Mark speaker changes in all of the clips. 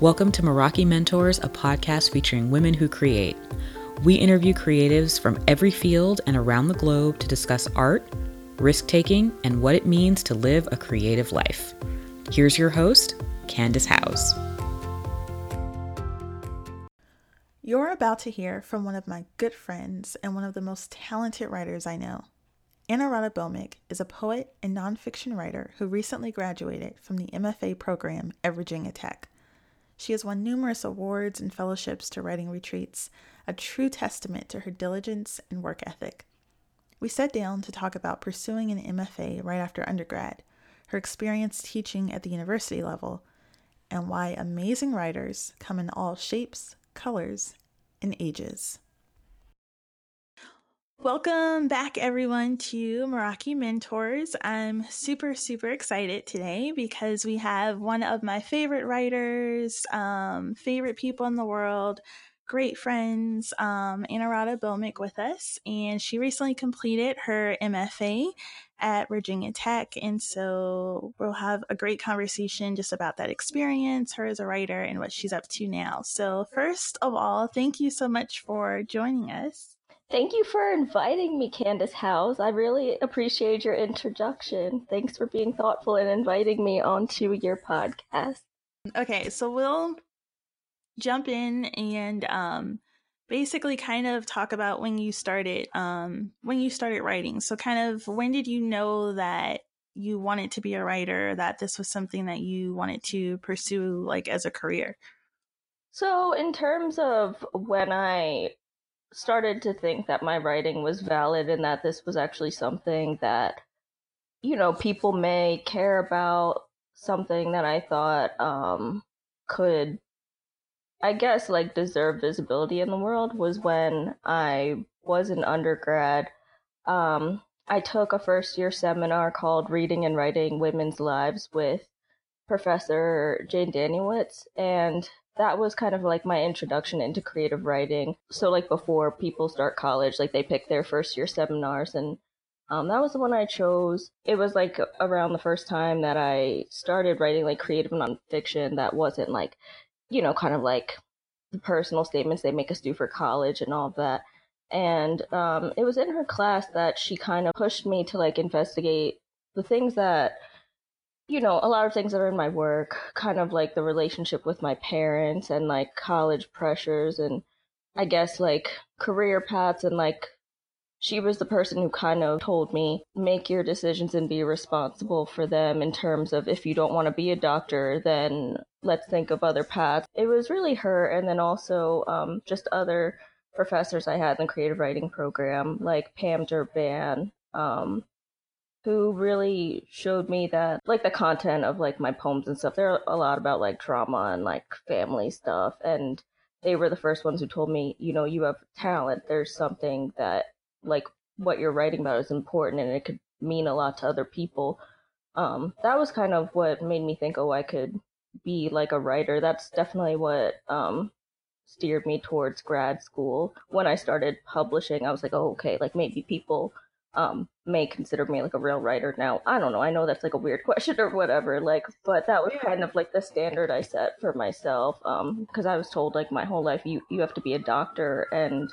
Speaker 1: Welcome to Meraki Mentors, a podcast featuring women who create. We interview creatives from every field and around the globe to discuss art, risk taking, and what it means to live a creative life. Here's your host, Candace House.
Speaker 2: You're about to hear from one of my good friends and one of the most talented writers I know. Anna Anuradha Bhowmick is a poet and nonfiction writer who recently graduated from the MFA program at Virginia Tech. She has won numerous awards and fellowships to writing retreats, a true testament to her diligence and work ethic. We sat down to talk about pursuing an MFA right after undergrad, her experience teaching at the university level, and why amazing writers come in all shapes, colors, and ages. Welcome back, everyone, to Meraki Mentors. I'm super, super excited today because we have one of my favorite writers, um, favorite people in the world, great friends, um, Anuradha Bhowmick, with us. And she recently completed her MFA at Virginia Tech. And so we'll have a great conversation just about that experience, her as a writer, and what she's up to now. So, first of all, thank you so much for joining us.
Speaker 3: Thank you for inviting me, Candace House. I really appreciate your introduction. Thanks for being thoughtful and inviting me onto your podcast.
Speaker 2: Okay, so we'll jump in and um, basically kind of talk about when you started um, when you started writing. So kind of when did you know that you wanted to be a writer, that this was something that you wanted to pursue like as a career?
Speaker 3: So in terms of when I started to think that my writing was valid and that this was actually something that you know people may care about something that i thought um could i guess like deserve visibility in the world was when i was an undergrad. Um i took a first year seminar called reading and writing women's lives with professor jane danielewicz and that was kind of like my introduction into creative writing. So like before people start college, like they pick their first year seminars and um, that was the one I chose. It was like around the first time that I started writing like creative nonfiction that wasn't like, you know, kind of like the personal statements they make us do for college and all that. And um, it was in her class that she kind of pushed me to like investigate the things that you know, a lot of things that are in my work, kind of like the relationship with my parents and like college pressures and I guess like career paths and like she was the person who kind of told me make your decisions and be responsible for them in terms of if you don't want to be a doctor then let's think of other paths. It was really her and then also um, just other professors i had in the creative writing program like pam durban um, who really showed me that like the content of like my poems and stuff. They're a lot about like trauma and like family stuff and they were the first ones who told me you know you have talent. There's something that like what you're writing about is important and it could mean a lot to other people. Um that was kind of what made me think oh i could be like a writer. That's definitely what um steered me towards grad school. When i started publishing i was like oh okay like maybe people um may consider me like a real writer. Now i don't know. I know that's like a weird question or whatever like but that was kind of like the standard i set for myself um because i was told like my whole life you you have to be a doctor and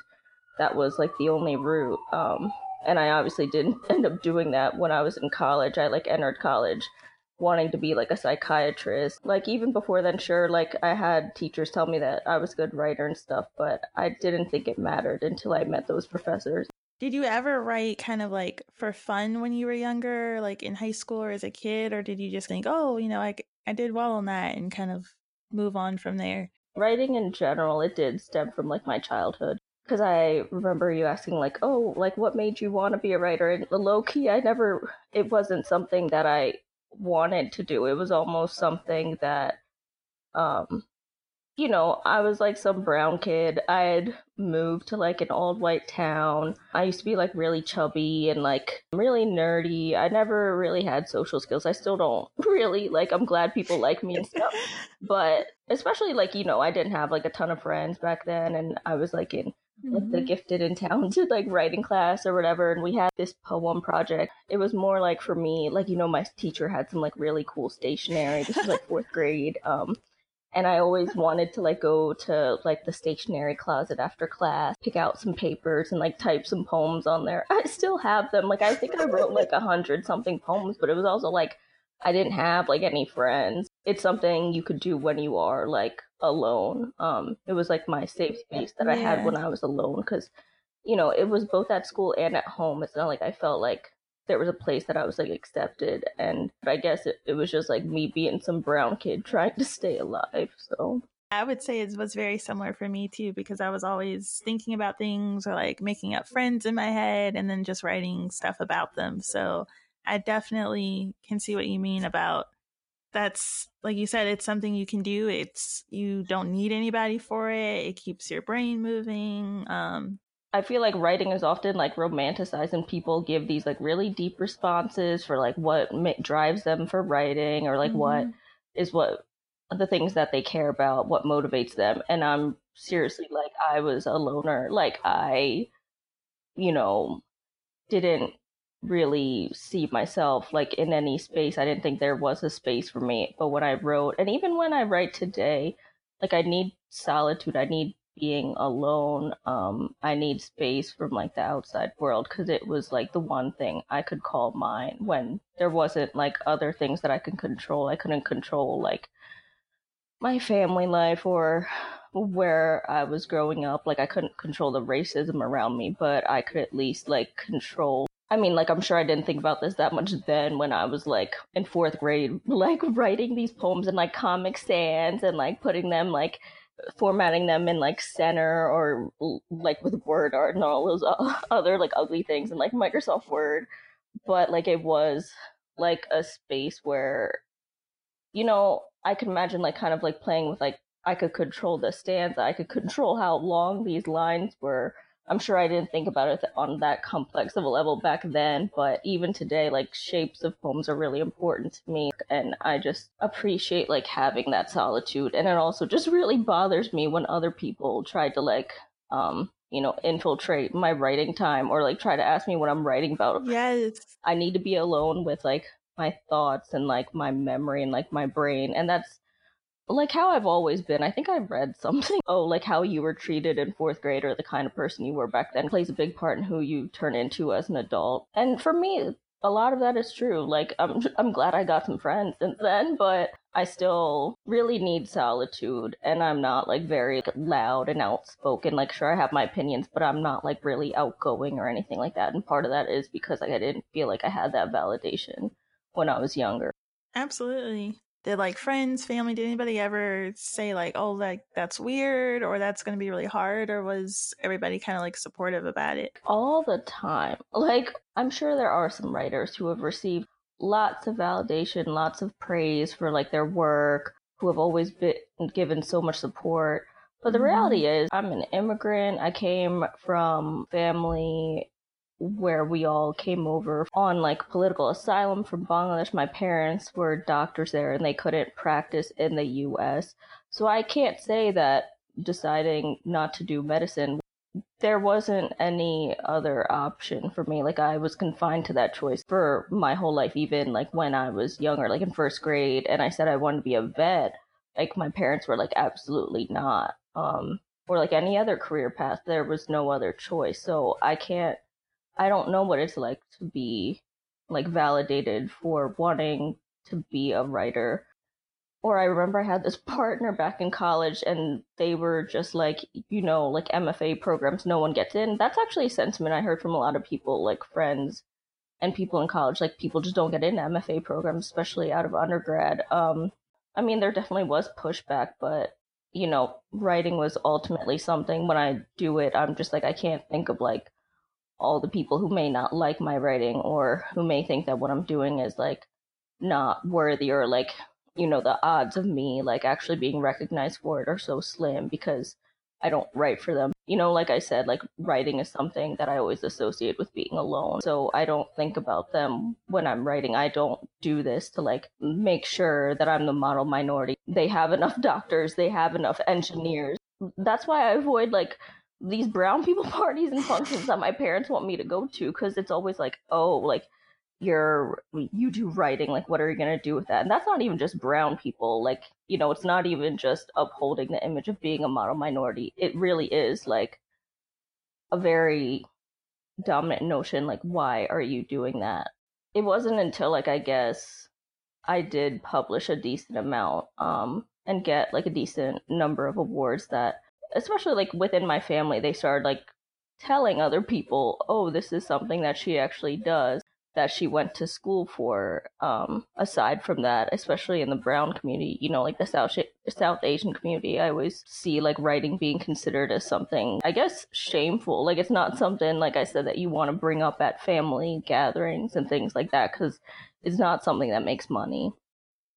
Speaker 3: that was like the only route um and i obviously didn't end up doing that when i was in college. I like entered college wanting to be like a psychiatrist. Like even before then sure like i had teachers tell me that i was a good writer and stuff but i didn't think it mattered until i met those professors
Speaker 2: did you ever write kind of like for fun when you were younger, like in high school or as a kid, or did you just think, oh, you know, I, I did well on that and kind of move on from there?
Speaker 3: Writing in general, it did stem from like my childhood. Because I remember you asking, like, oh, like what made you want to be a writer? And low key, I never, it wasn't something that I wanted to do. It was almost something that um you know, I was like some brown kid. I had moved to like an old white town. I used to be like really chubby and like really nerdy. I never really had social skills. I still don't really like I'm glad people like me and stuff. but especially like, you know, I didn't have like a ton of friends back then and I was like in like mm-hmm. the gifted and talented like writing class or whatever and we had this poem project it was more like for me like you know my teacher had some like really cool stationery this was like fourth grade um and I always wanted to like go to like the stationery closet after class, pick out some papers and like type some poems on there. I still have them. Like I think I wrote like a hundred something poems, but it was also like I didn't have like any friends. It's something you could do when you are like alone. Um, it was like my safe space that I had when I was alone because, you know, it was both at school and at home. It's not like I felt like there was a place that I was like accepted. And I guess it, it was just like me being some brown kid trying to stay alive. So
Speaker 2: I would say it was very similar for me too, because I was always thinking about things or like making up friends in my head and then just writing stuff about them. So I definitely can see what you mean about that's like you said, it's something you can do. It's you don't need anybody for it. It keeps your brain moving. Um,
Speaker 3: I feel like writing is often like romanticized, and people give these like really deep responses for like what ma- drives them for writing, or like mm-hmm. what is what the things that they care about, what motivates them. And I'm seriously like, I was a loner. Like, I, you know, didn't really see myself like in any space. I didn't think there was a space for me. But when I wrote, and even when I write today, like, I need solitude, I need being alone. Um, I need space from like the outside world because it was like the one thing I could call mine when there wasn't like other things that I could control. I couldn't control like my family life or where I was growing up. Like I couldn't control the racism around me, but I could at least like control I mean, like, I'm sure I didn't think about this that much then when I was like in fourth grade, like writing these poems in like Comic Sans and like putting them like formatting them in like center or like with word art and all those uh, other like ugly things and like microsoft word. But like it was like a space where you know i could imagine like kind of like playing with like i could control the stanza i could control how long these lines were I'm sure I didn't think about it on that complex of a level back then, but even today, like shapes of poems are really important to me. And I just appreciate like having that solitude. And it also just really bothers me when other people try to like, um, you know, infiltrate my writing time or like try to ask me what I'm writing about.
Speaker 2: Yes.
Speaker 3: I need to be alone with like my thoughts and like my memory and like my brain. And that's like how I've always been. I think I read something. Oh, like how you were treated in fourth grade or the kind of person you were back then plays a big part in who you turn into as an adult. And for me, a lot of that is true. Like I'm I'm glad I got some friends since then, but I still really need solitude and I'm not like very loud and outspoken. Like sure I have my opinions, but I'm not like really outgoing or anything like that. And part of that is because like, I didn't feel like I had that validation when I was younger.
Speaker 2: Absolutely did like friends, family, did anybody ever say like, oh, like that's weird or that's going to be really hard? Or was everybody kind of like supportive about it?
Speaker 3: All the time. Like, I'm sure there are some writers who have received lots of validation, lots of praise for like their work, who have always been given so much support. But the mm-hmm. reality is, I'm an immigrant. I came from family where we all came over on like political asylum from Bangladesh. My parents were doctors there and they couldn't practice in the US. So I can't say that deciding not to do medicine there wasn't any other option for me. Like I was confined to that choice for my whole life, even like when I was younger, like in first grade, and I said I wanted to be a vet. Like my parents were like, absolutely not. Um, or like any other career path, there was no other choice. So I can't I don't know what it's like to be like validated for wanting to be a writer. Or I remember I had this partner back in college and they were just like, you know, like MFA programs, no one gets in. That's actually a sentiment I heard from a lot of people, like friends and people in college. Like people just don't get into MFA programs, especially out of undergrad. Um, I mean, there definitely was pushback, but you know, writing was ultimately something when I do it, I'm just like, I can't think of like all the people who may not like my writing or who may think that what I'm doing is like not worthy or like, you know, the odds of me like actually being recognized for it are so slim because I don't write for them. You know, like I said, like writing is something that I always associate with being alone. So I don't think about them when I'm writing. I don't do this to like make sure that I'm the model minority. They have enough doctors, they have enough engineers. That's why I avoid like these brown people parties and functions that my parents want me to go to because it's always like, oh, like you're you do writing like what are you to do with that? And that's not even just brown people like you know it's not even just upholding the image of being a model minority. It really is like a very dominant notion like why are you doing that? It wasn't until like i guess i did publish a decent amount um and get like a decent number of awards that especially like within my family they started like telling other people oh this is something that she actually does that she went to school for. Um, aside from that, especially in the brown community, you know, like the South South Asian community, I always see like writing being considered as something, I guess, shameful. Like it's not something, like I said, that you want to bring up at family gatherings and things like that because it's not something that makes money.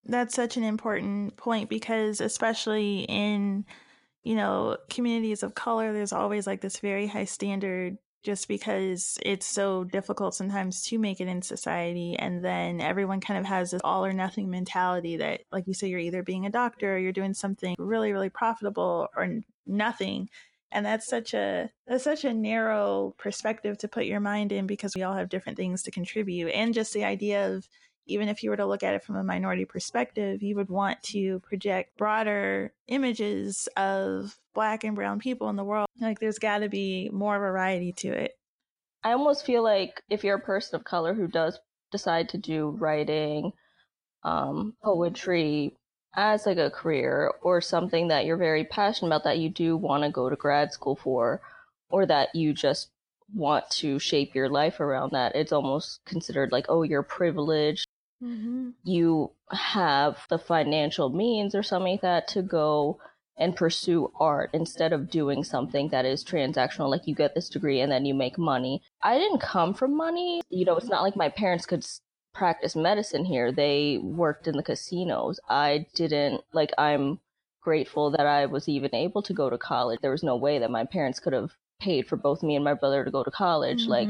Speaker 2: That's such an important point because, especially in you know communities of color, there's always like this very high standard just because it's so difficult sometimes to make it in society. And then everyone kind of has this all or nothing mentality that, like you say, you're either being a doctor or you're doing something really, really profitable or nothing. And that's such a that's such a narrow perspective to put your mind in because we all have different things to contribute. And just the idea of even if you were to look at it from a minority perspective, you would want to project broader images of black and brown people in the world. Like there's got to be more variety to it.
Speaker 3: I almost feel like if you're a person of color who does decide to do writing, um, poetry as like a career or something that you're very passionate about that you do want to go to grad school for or that you just want to shape your life around that, it's almost considered like, oh, you're privileged mm-hmm. you have the financial means or something like that to go and pursue art instead of doing something that is transactional like you get this degree and then you make money. I didn't come from money. You know it's not like my parents could practice medicine here. They worked in the casinos. I didn't like i'm grateful that i was even able to go to college. There was no way that my parents could have paid for both me and my brother to go to college mm-hmm. like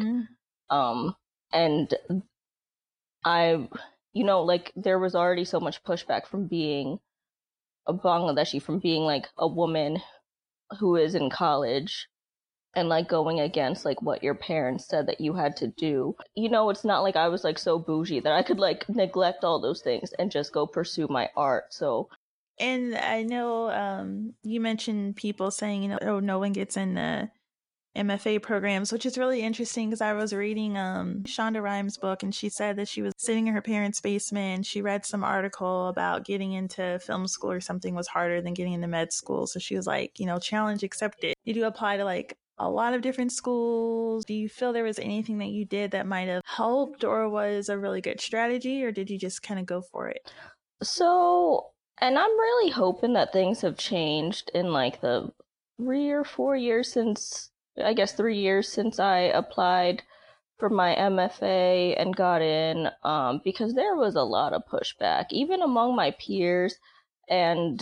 Speaker 3: um and i you know, like there was already so much pushback from being a Bangladeshi, from being like a woman who is in college and like going against like what your parents said that you had to do. You know, it's not like I was like so bougie that I could like neglect all those things and just go pursue my art. So
Speaker 2: and I know um you mentioned people saying, you know, oh no one gets in the MFA programs, which is really interesting because I was reading um, Shonda Rhimes' book and she said that she was sitting in her parents' basement she read some article about getting into film school or something was harder than getting into med school. So she was like, you know, challenge accepted. Did you apply to like a lot of different schools? Do you feel there was anything that you did that might have helped or was a really good strategy or did you just kind of go for it?
Speaker 3: So, and I'm really hoping that things have changed in like the three or four years since I guess three years since I applied for my MFA and got in um, because there was a lot of pushback, even among my peers. And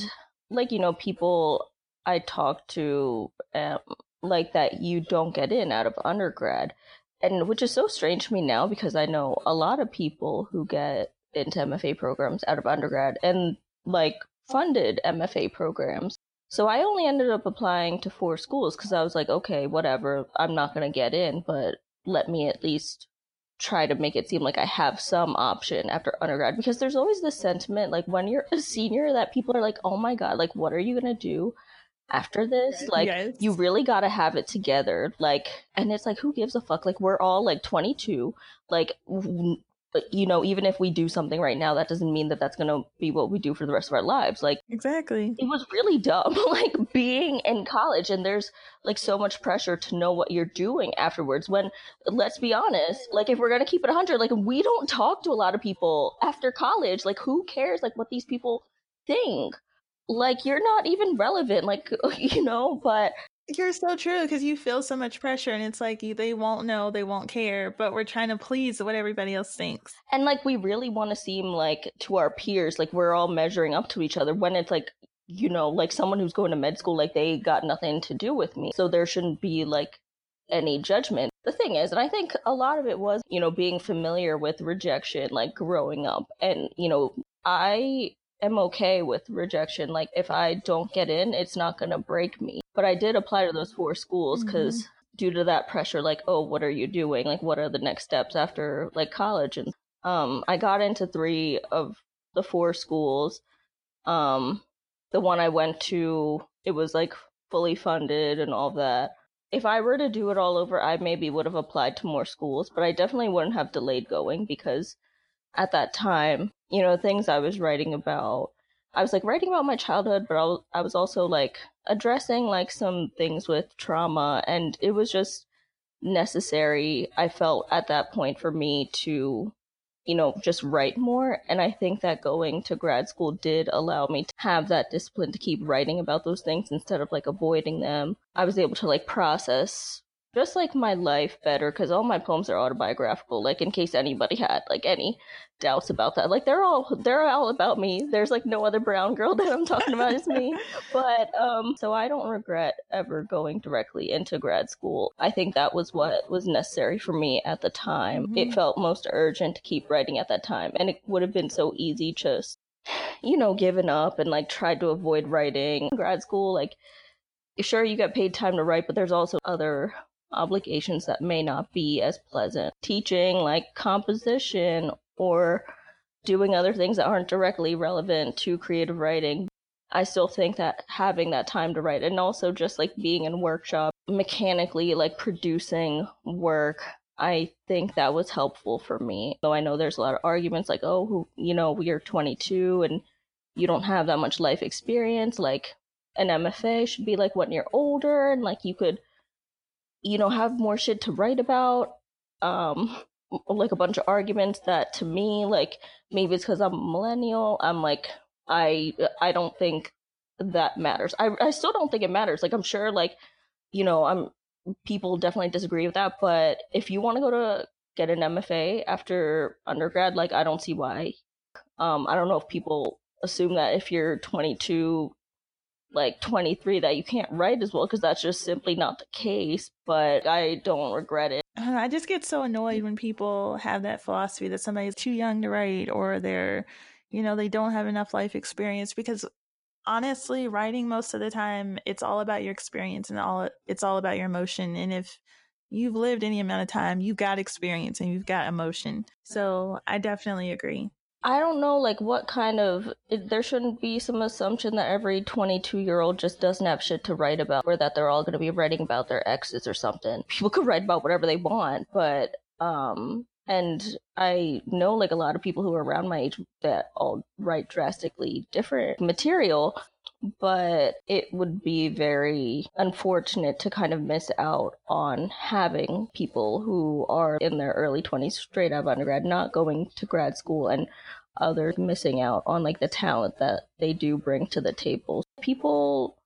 Speaker 3: like you know people I talked to, um, like that you don't get in out of undergrad, and which is so strange to me now because I know a lot of people who get into MFA programs out of undergrad and like funded MFA programs so I only ended up applying to four schools because I was like, okay, whatever, I'm not going to get in, but let me at least try to make it seem like I have some option after undergrad because there's always this sentiment like when you're a senior that people are like, oh my God, like, what are you going to do? after this like yes. you really got to have it together like and it's like who gives a fuck like we're all like 22 like you know even if we do something right now that doesn't mean that that's going to be what we do for the rest of our lives. Like
Speaker 2: exactly.
Speaker 3: it was really dumb like being in college and there's like so much pressure to know what you're doing afterwards when let's be honest like if we're going to keep it 100 like we don't talk to a lot of people after college. Like who cares like what these people think? Like you're not even relevant like you know but
Speaker 2: you're so true because you feel so much pressure, and it's like they won't know, they won't care, but we're trying to please what everybody else thinks.
Speaker 3: And like we really want to seem like to our peers, like we're all measuring up to each other when it's like, you know, like someone who's going to med school, like they got nothing to do with me. So there shouldn't be like any judgment. The thing is, and I think a lot of it was, you know, being familiar with rejection, like growing up. And, you know, I am okay with rejection. Like if I don't get in, it's not going to break me. But I did apply to those four schools because mm-hmm. due to that pressure, like, oh, what are you doing? Like, what are the next steps after like college? And Um, I got into three of the four schools. Um, the one I went to, it was like fully funded and all that. If I were to do it all over, I maybe would have applied to more schools, but I definitely wouldn't have delayed going because at that time, you know, things I was writing about, I was like writing about my childhood, but I was, also like addressing like some things with trauma, and it was just necessary, I felt at that point for me to you know, just write more. And I think that going to grad school did allow me to have that discipline to keep writing about those things instead of like avoiding them. I was able to like process just like my life better because all my poems are autobiographical like in case anybody had like any doubts about that. Like they're all they're all about me. There's like no other brown girl that i'm talking about is me. But um so i don't regret ever going directly into grad school. I think that was what was necessary for me at the time. Mm-hmm. it felt most urgent to keep writing at that time and it would have been so easy just you know given up and like tried to avoid writing. Grad school like sure you get paid time to write but there's also other obligations that may not be as pleasant. Teaching like composition or doing other things that aren't directly relevant to creative writing. I still think that having that time to write and also just like being in workshop, mechanically like producing work, I think that was helpful for me. Though I know there's a lot of arguments like, oh, who, you know, are 22 and you don't have that much life experience. Like an MFA should be like when you're older and like you could you know, have more shit to write about. Um, like a bunch of arguments that to me, like maybe it's because I'm a millennial. I'm like, I I don't think that matters. I I still don't think it matters. Like I'm sure, like you know, I'm people definitely disagree with that. But if you want to go to get an MFA after undergrad, like I don't see why. Um, I don't know if people assume that if you're 22 like 23 that you can't write as well because that's just simply not the case but i don't regret it.
Speaker 2: I just get so annoyed when people have that philosophy that somebody's too young to write or they're you know they don't have enough life experience because honestly writing most of the time it's all about your experience and all it's all about your emotion and if you've lived any amount of time you've got experience and you've got emotion. So i definitely agree
Speaker 3: I don't know, like, what kind of. It, there shouldn't be some assumption that every 22 year old just doesn't have shit to write about, or that they're all going to be writing about their exes or something. People could write about whatever they want, but, um, and I know, like, a lot of people who are around my age that all write drastically different material, but it would be very unfortunate to kind of miss out on having people who are in their early 20s straight out of undergrad not going to grad school and others missing out on like the talent that they do bring to the table. People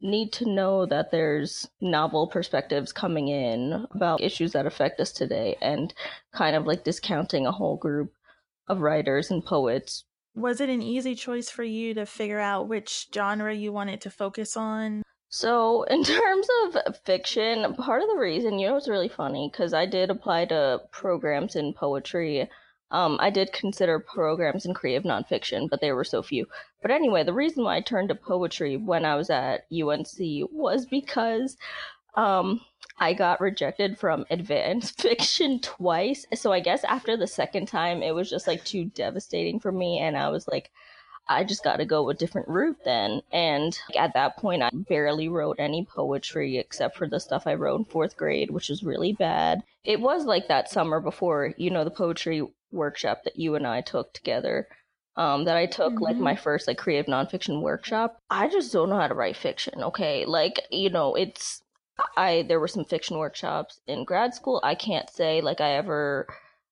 Speaker 3: need to know that there's novel perspectives coming in about issues that affect us today and kind of like discounting a whole group of writers and poets
Speaker 2: was it an easy choice for you to figure out which genre you wanted to focus on?
Speaker 3: So, in terms of fiction, part of the reason, you know, it's really funny because I did apply to programs in poetry. Um, I did consider programs in creative nonfiction, but there were so few. But anyway, the reason why I turned to poetry when I was at UNC was because um, I got rejected from advanced fiction twice. So I guess after the second time, it was just like too devastating for me. And I was like, I just got to go a different route then. And at that point, I barely wrote any poetry except for the stuff I wrote in fourth grade, which was really bad. It was like that summer before, you know, the poetry workshop that you and I took together. Um, that I took mm-hmm. like my first like creative nonfiction workshop. I just don't know how to write fiction. Okay, like you know, it's I there were some fiction workshops in grad school. I can't say like I ever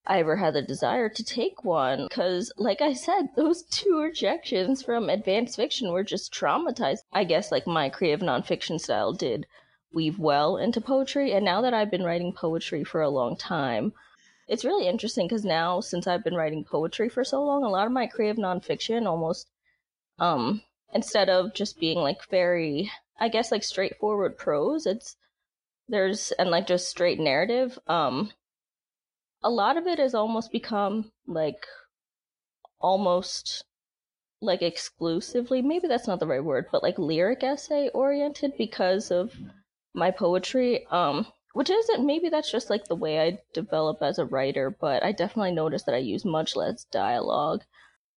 Speaker 3: I ever had the desire to take one because, like I said, those two rejections from advanced fiction were just traumatized. I guess like my creative nonfiction style did weave well into poetry, and now that I've been writing poetry for a long time, it's really interesting because now since I've been writing poetry for so long, a lot of my creative nonfiction almost um instead of just being like very I guess like straightforward prose. It's there's and like just straight narrative. Um, a lot of it has almost become like almost like exclusively maybe that's not the right word but like lyric essay oriented because of my poetry um which isn't maybe that's just like the way I develop as a writer, but I definitely notice that I use much less dialogue.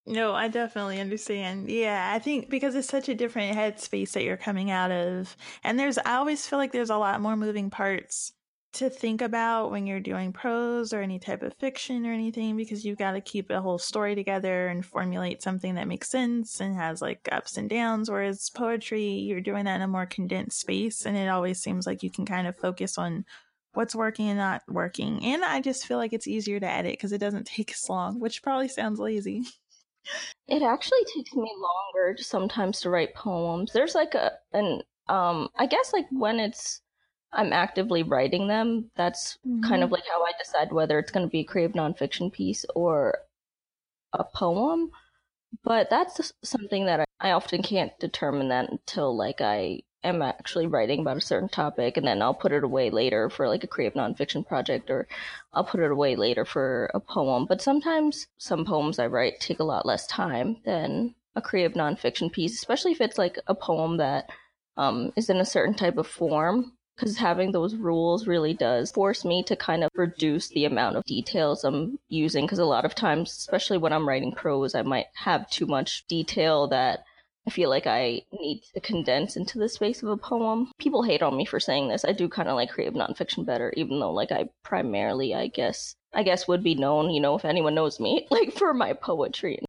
Speaker 2: No, I definitely understand. Yeah, I think because it's such a different headspace that you're coming out of. And there's, I always feel like there's a lot more moving parts to think about when you're doing prose or any type of fiction or anything because you've got to keep a whole story together and formulate something that makes sense and has like ups and downs. Whereas poetry, you're doing that in a more condensed space and it always seems like you can kind of focus on what's working and not working. And I just feel like it's easier to edit because it doesn't take as long, which probably sounds lazy.
Speaker 3: It actually takes me longer sometimes to write poems. There's like a an um I guess like when it's I'm actively writing them. That's mm-hmm. kind of like how I decide whether it's going to be a creative nonfiction piece or a poem. But that's something that I, I often can't determine that until like I am actually writing about a certain topic and then I'll put it away later for like a creative nonfiction project or I'll put it away later for a poem. But sometimes some poems I write take a lot less time than a creative nonfiction piece, especially if it's like a poem that um, is in a certain type of form because having those rules really does force me to kind of reduce the amount of details I'm using. Because a lot of times, especially when I'm writing prose, I might have too much detail that I feel like I need to condense into the space of a poem. People hate on me for saying this. I do kind of like creative nonfiction better, even though like I primarily, I guess, I guess would be known, you know, if anyone knows me, like for my poetry.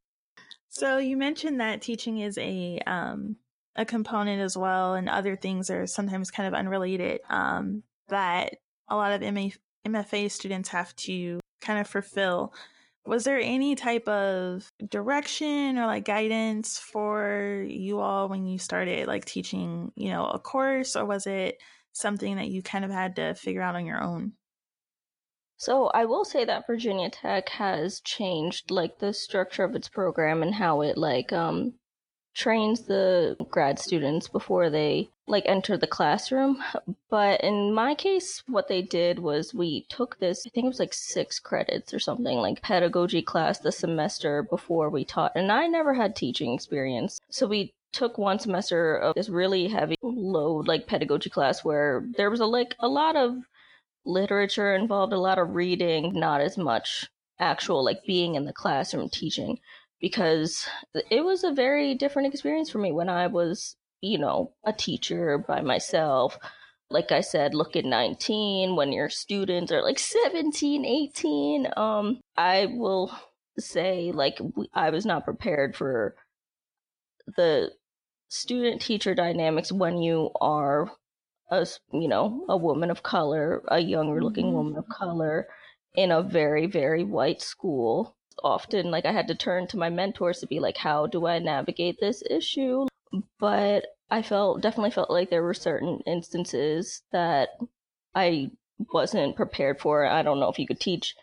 Speaker 2: So you mentioned that teaching is a um a component as well, and other things are sometimes kind of unrelated um, that a lot of MA, MFA students have to kind of fulfill. Was there any type of direction or like guidance for you all when you started like teaching, you know, a course, or was it something that you kind of had to figure out on your own?
Speaker 3: So I will say that Virginia Tech has changed like the structure of its program and how it like um trains the grad students before they like enter the classroom. But in my case, what they did was we took this, I think it was like six credits or something, like pedagogy class the semester before we taught. And I never had teaching experience. So we took one semester of this really heavy load like pedagogy class where there was a like a lot of literature involved, a lot of reading, not as much actual like being in the classroom teaching because it was a very different experience for me when I was, you know, a teacher by myself. Like I said, look at 19 when your students are like 17, 18. Um, I will say like I was not prepared for the student teacher dynamics when you are a, you know, a woman of color, a younger looking mm-hmm. woman of color in a very, very white school often like I had to turn to my mentors to be like, how do I navigate this issue? But I felt definitely felt like there were certain instances that I wasn't prepared for. I don't know if you could teach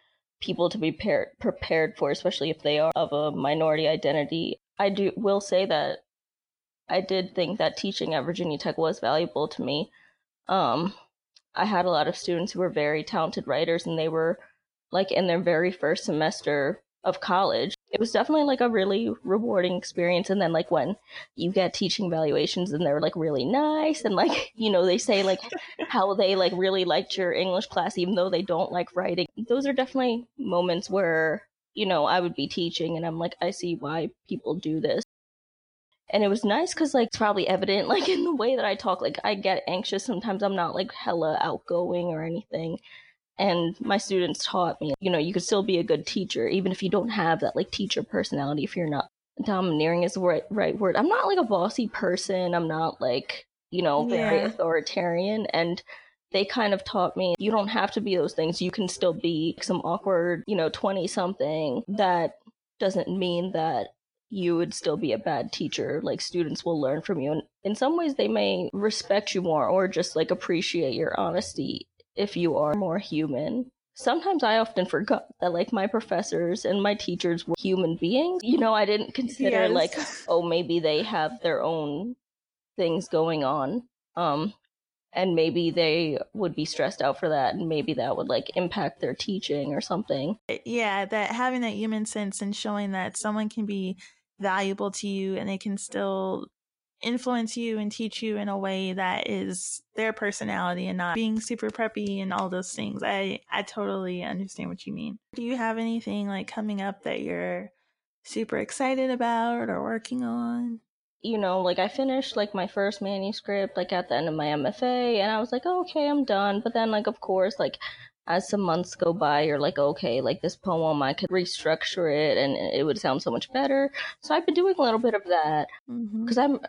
Speaker 3: people to be par- prepared for, especially if they are of a minority identity. I do will say that I did think that teaching at Virginia Tech was valuable to me. Um, I had a lot of students who were very talented writers, and they were like in their very first semester of college. It was definitely like a really rewarding experience. And then like when you get teaching evaluations and they're like really nice and like, you know, they say like how they like really liked your English class, even though they don't like writing. Those are definitely moments where, you know, I would be teaching and I'm like, I see why people do this. And it was nice because, like, it's probably evident, like, in the way that I talk. Like, I get anxious sometimes. I'm not, like, hella outgoing or anything. And my students taught me, you know, you could still be a good teacher, even if you don't have that like teacher personality, if you're not domineering is the right, right word. I'm not like a bossy person. I'm not like, you know, very yeah. authoritarian. And they kind of taught me you don't have to be those things. You can still be some awkward, you know, 20 something. That doesn't mean that you would still be a bad teacher. Like students will learn from you. And in some ways, they may respect you more or just like appreciate your honesty if you are more human. Sometimes I often forgot that like my professors and my teachers were human beings. You know, I didn't consider yes. like, oh, maybe they have their own things going on. Um, and maybe they would be stressed out for that and maybe that would like impact their teaching or something
Speaker 2: yeah that having that human sense and showing that someone can be valuable to you and they can still influence you and teach you in a way that is their personality and not being super preppy and all those things. I I totally understand what you mean. Do you have anything like coming up that you're super excited about or working on?
Speaker 3: You know, like I finished like my first manuscript like at the end of my MFA and I was like, oh, "Okay, I'm done." But then like of course like as some months go by, you're like, okay, like this poem, I could restructure it and it would sound so much better. So I've been doing a little bit of that because mm-hmm. I'm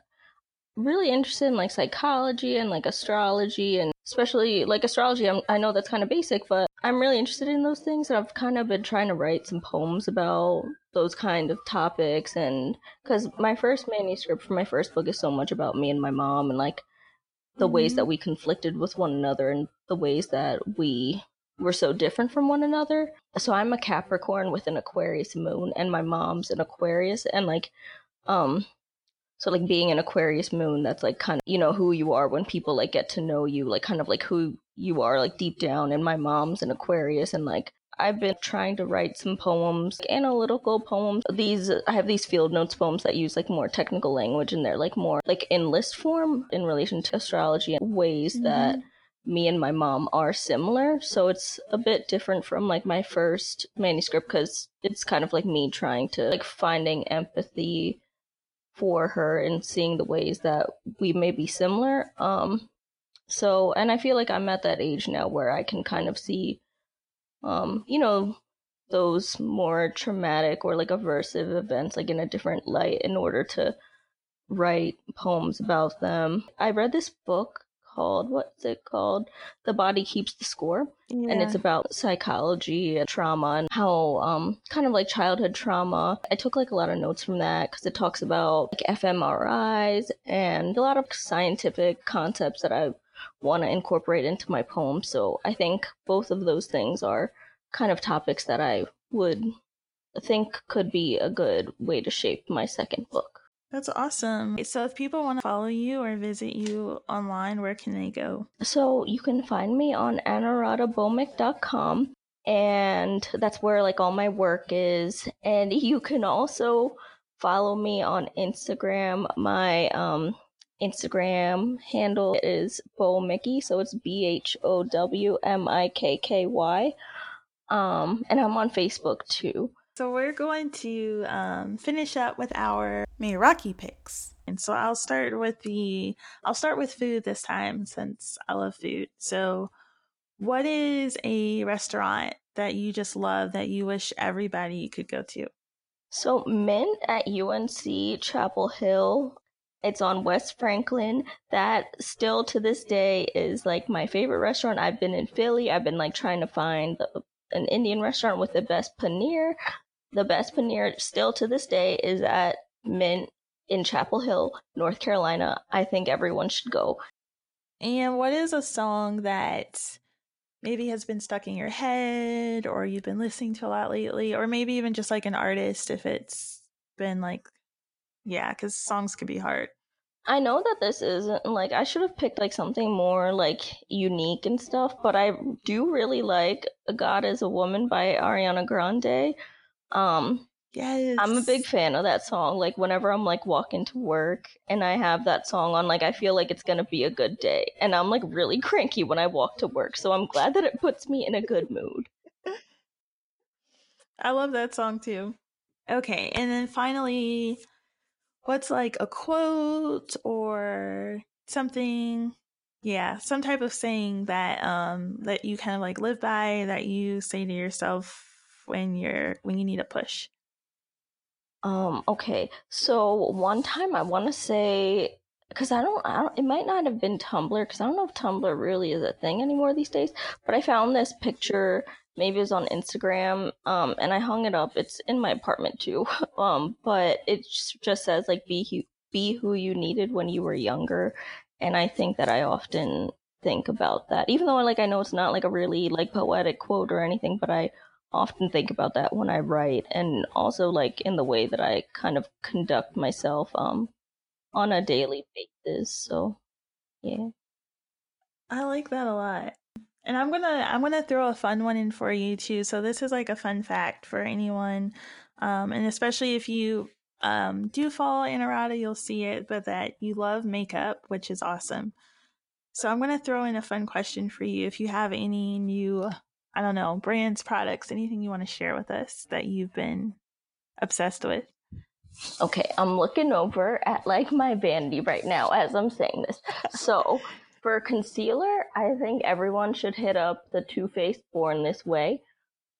Speaker 3: really interested in like psychology and like astrology and especially like astrology. I'm, I know that's kind of basic, but I'm really interested in those things. And I've kind of been trying to write some poems about those kind of topics. And because my first manuscript for my first book is so much about me and my mom and like the mm-hmm. ways that mm-hmm. we conflicted with one another and the ways that we were so different from one another. So I'm a Capricorn with an Aquarius moon and my mom's an Aquarius and like um so like being an Aquarius moon, that's like kind of you know who you are when people like get to know you, like kind of like who you are like deep down. And my mom's an Aquarius, and like I've been trying to write some poems, like analytical poems. These I have these field notes poems that use like more technical language, and they're like more like in list form in relation to astrology and ways mm-hmm. that me and my mom are similar. So it's a bit different from like my first manuscript because it's kind of like me trying to like finding empathy for her and seeing the ways that we may be similar. Um, so, and I feel like I'm at that age now where I can kind of see, um, you know, those more traumatic or like aversive events like in a different light in order to write poems about them. I read this book called? What's it called? The body keeps the score. Yeah. and it's about psychology and trauma and how um kind of like childhood trauma. I took like a lot of notes from that because it talks about like fmris and a lot of scientific concepts that i want to incorporate into my poem. So i think both of those things are kind of topics that i would think could be a good way to shape my second book
Speaker 2: that's awesome. So, if people want to follow you or visit you online, where can they go?
Speaker 3: So, you can find me on anuradhabhowmick.com, and that's where like all my work is. And you can also follow me on Instagram. My um, Instagram handle is Bhowmicky, so it's B H O W M I K K Y. Um, and I'm on Facebook too.
Speaker 2: So we're going to um, finish up with our Meraki picks. And so I'll start with the I'll start with food this time since I love food. So what is a restaurant that you just love that you wish everybody could go to?
Speaker 3: So Mint at UNC Chapel Hill. It's on West Franklin. That still to this day is like my favorite restaurant. I've been in Philly. I've been like trying to find the, an Indian restaurant with the best paneer the best paneer still to this day is at Mint in Chapel Hill, North Carolina. I think everyone should go.
Speaker 2: And what is a song that maybe has been stuck in your head or you've been listening to a lot lately, or maybe even just like an artist if it's been like, yeah, because songs can be hard.
Speaker 3: I know that this isn't like I should have picked like something more like unique and stuff, but I do really like God is a Woman by Ariana Grande. Um,
Speaker 2: yes,
Speaker 3: I'm a big fan of that song. Like whenever I'm like walking to work and I have that song on, like I feel like it's gonna be a good day, and I'm like really cranky when I walk to work. So I'm glad that it puts me in a good mood.
Speaker 2: I love that song too. Okay, and then finally, what's like a quote or something yeah some type of saying that um that you kind of like live by that you say to yourself when you're when you need a push?
Speaker 3: Um, okay. So one time I want to say because I don't, I don't, it might not have been Tumblr because I don't know if Tumblr really is a thing anymore these days. But I found this picture, maybe it was on Instagram, um, and I hung it up. It's in my apartment too, um, but it just says like be be who you needed when you were younger, and I think that I often think about that, even though like I know it's not like a really like poetic quote or anything, but I often think about that when I write and also like in the way that I kind of conduct myself um on a daily basis. So yeah.
Speaker 2: I like that a lot. And I'm going to I'm going to throw a fun one in for you too. So this is like a fun fact for anyone um and especially if you um, do follow Anuradha, you'll see it, but that you love makeup, which is awesome. So I'm going to throw in a fun question for you. If you have any new, I don't know, brands, products, anything you want to share with us that you've been obsessed with.
Speaker 3: Okay, I'm looking over at like my vanity right now as I'm saying this. So for concealer, I think everyone should hit up the Too Faced Born This Way.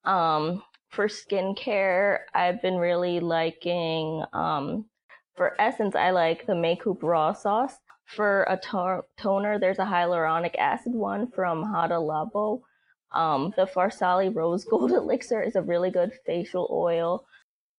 Speaker 3: Um, for skincare, I've been really liking, um, for essence, I like the Makeup Raw Sauce. For a to- toner, there's a hyaluronic acid one from Hada Labo. Um, the Farsali Rose Gold Elixir is a really good facial oil.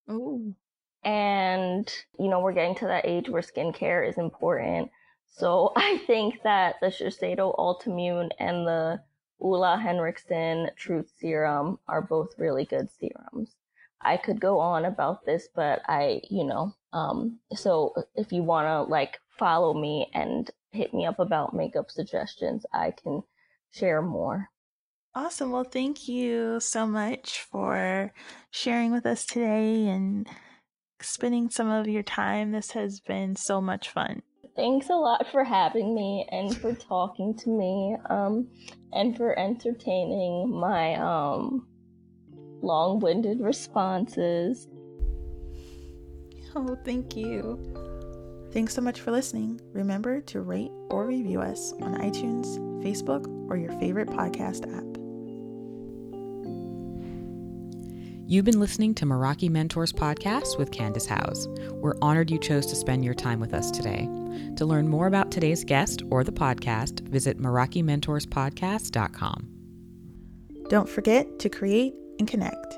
Speaker 2: Ooh.
Speaker 3: And, you know, we're getting to that age where skincare is important. So I think that the Shiseido Ultimune and the Ole Henriksen Truth Serum are both really good serums. I could go on about this, but I, you know, um, so if you want to like follow me and hit me up about makeup suggestions, I can share more.
Speaker 2: Awesome. Well, thank you so much for sharing with us today and spending some of your time. This has been so much fun.
Speaker 3: Thanks a lot for having me and for talking to me um, and for entertaining my um, long winded responses.
Speaker 2: Oh, thank you. Thanks so much for listening. Remember to rate or review us on iTunes, Facebook, or your favorite podcast app.
Speaker 1: You've been listening to Meraki Mentors podcast with Candace House. We're honored you chose to spend your time with us today. To learn more about today's guest or the podcast, visit MerakiMentorsPodcast.com.
Speaker 2: Don't forget to create and connect.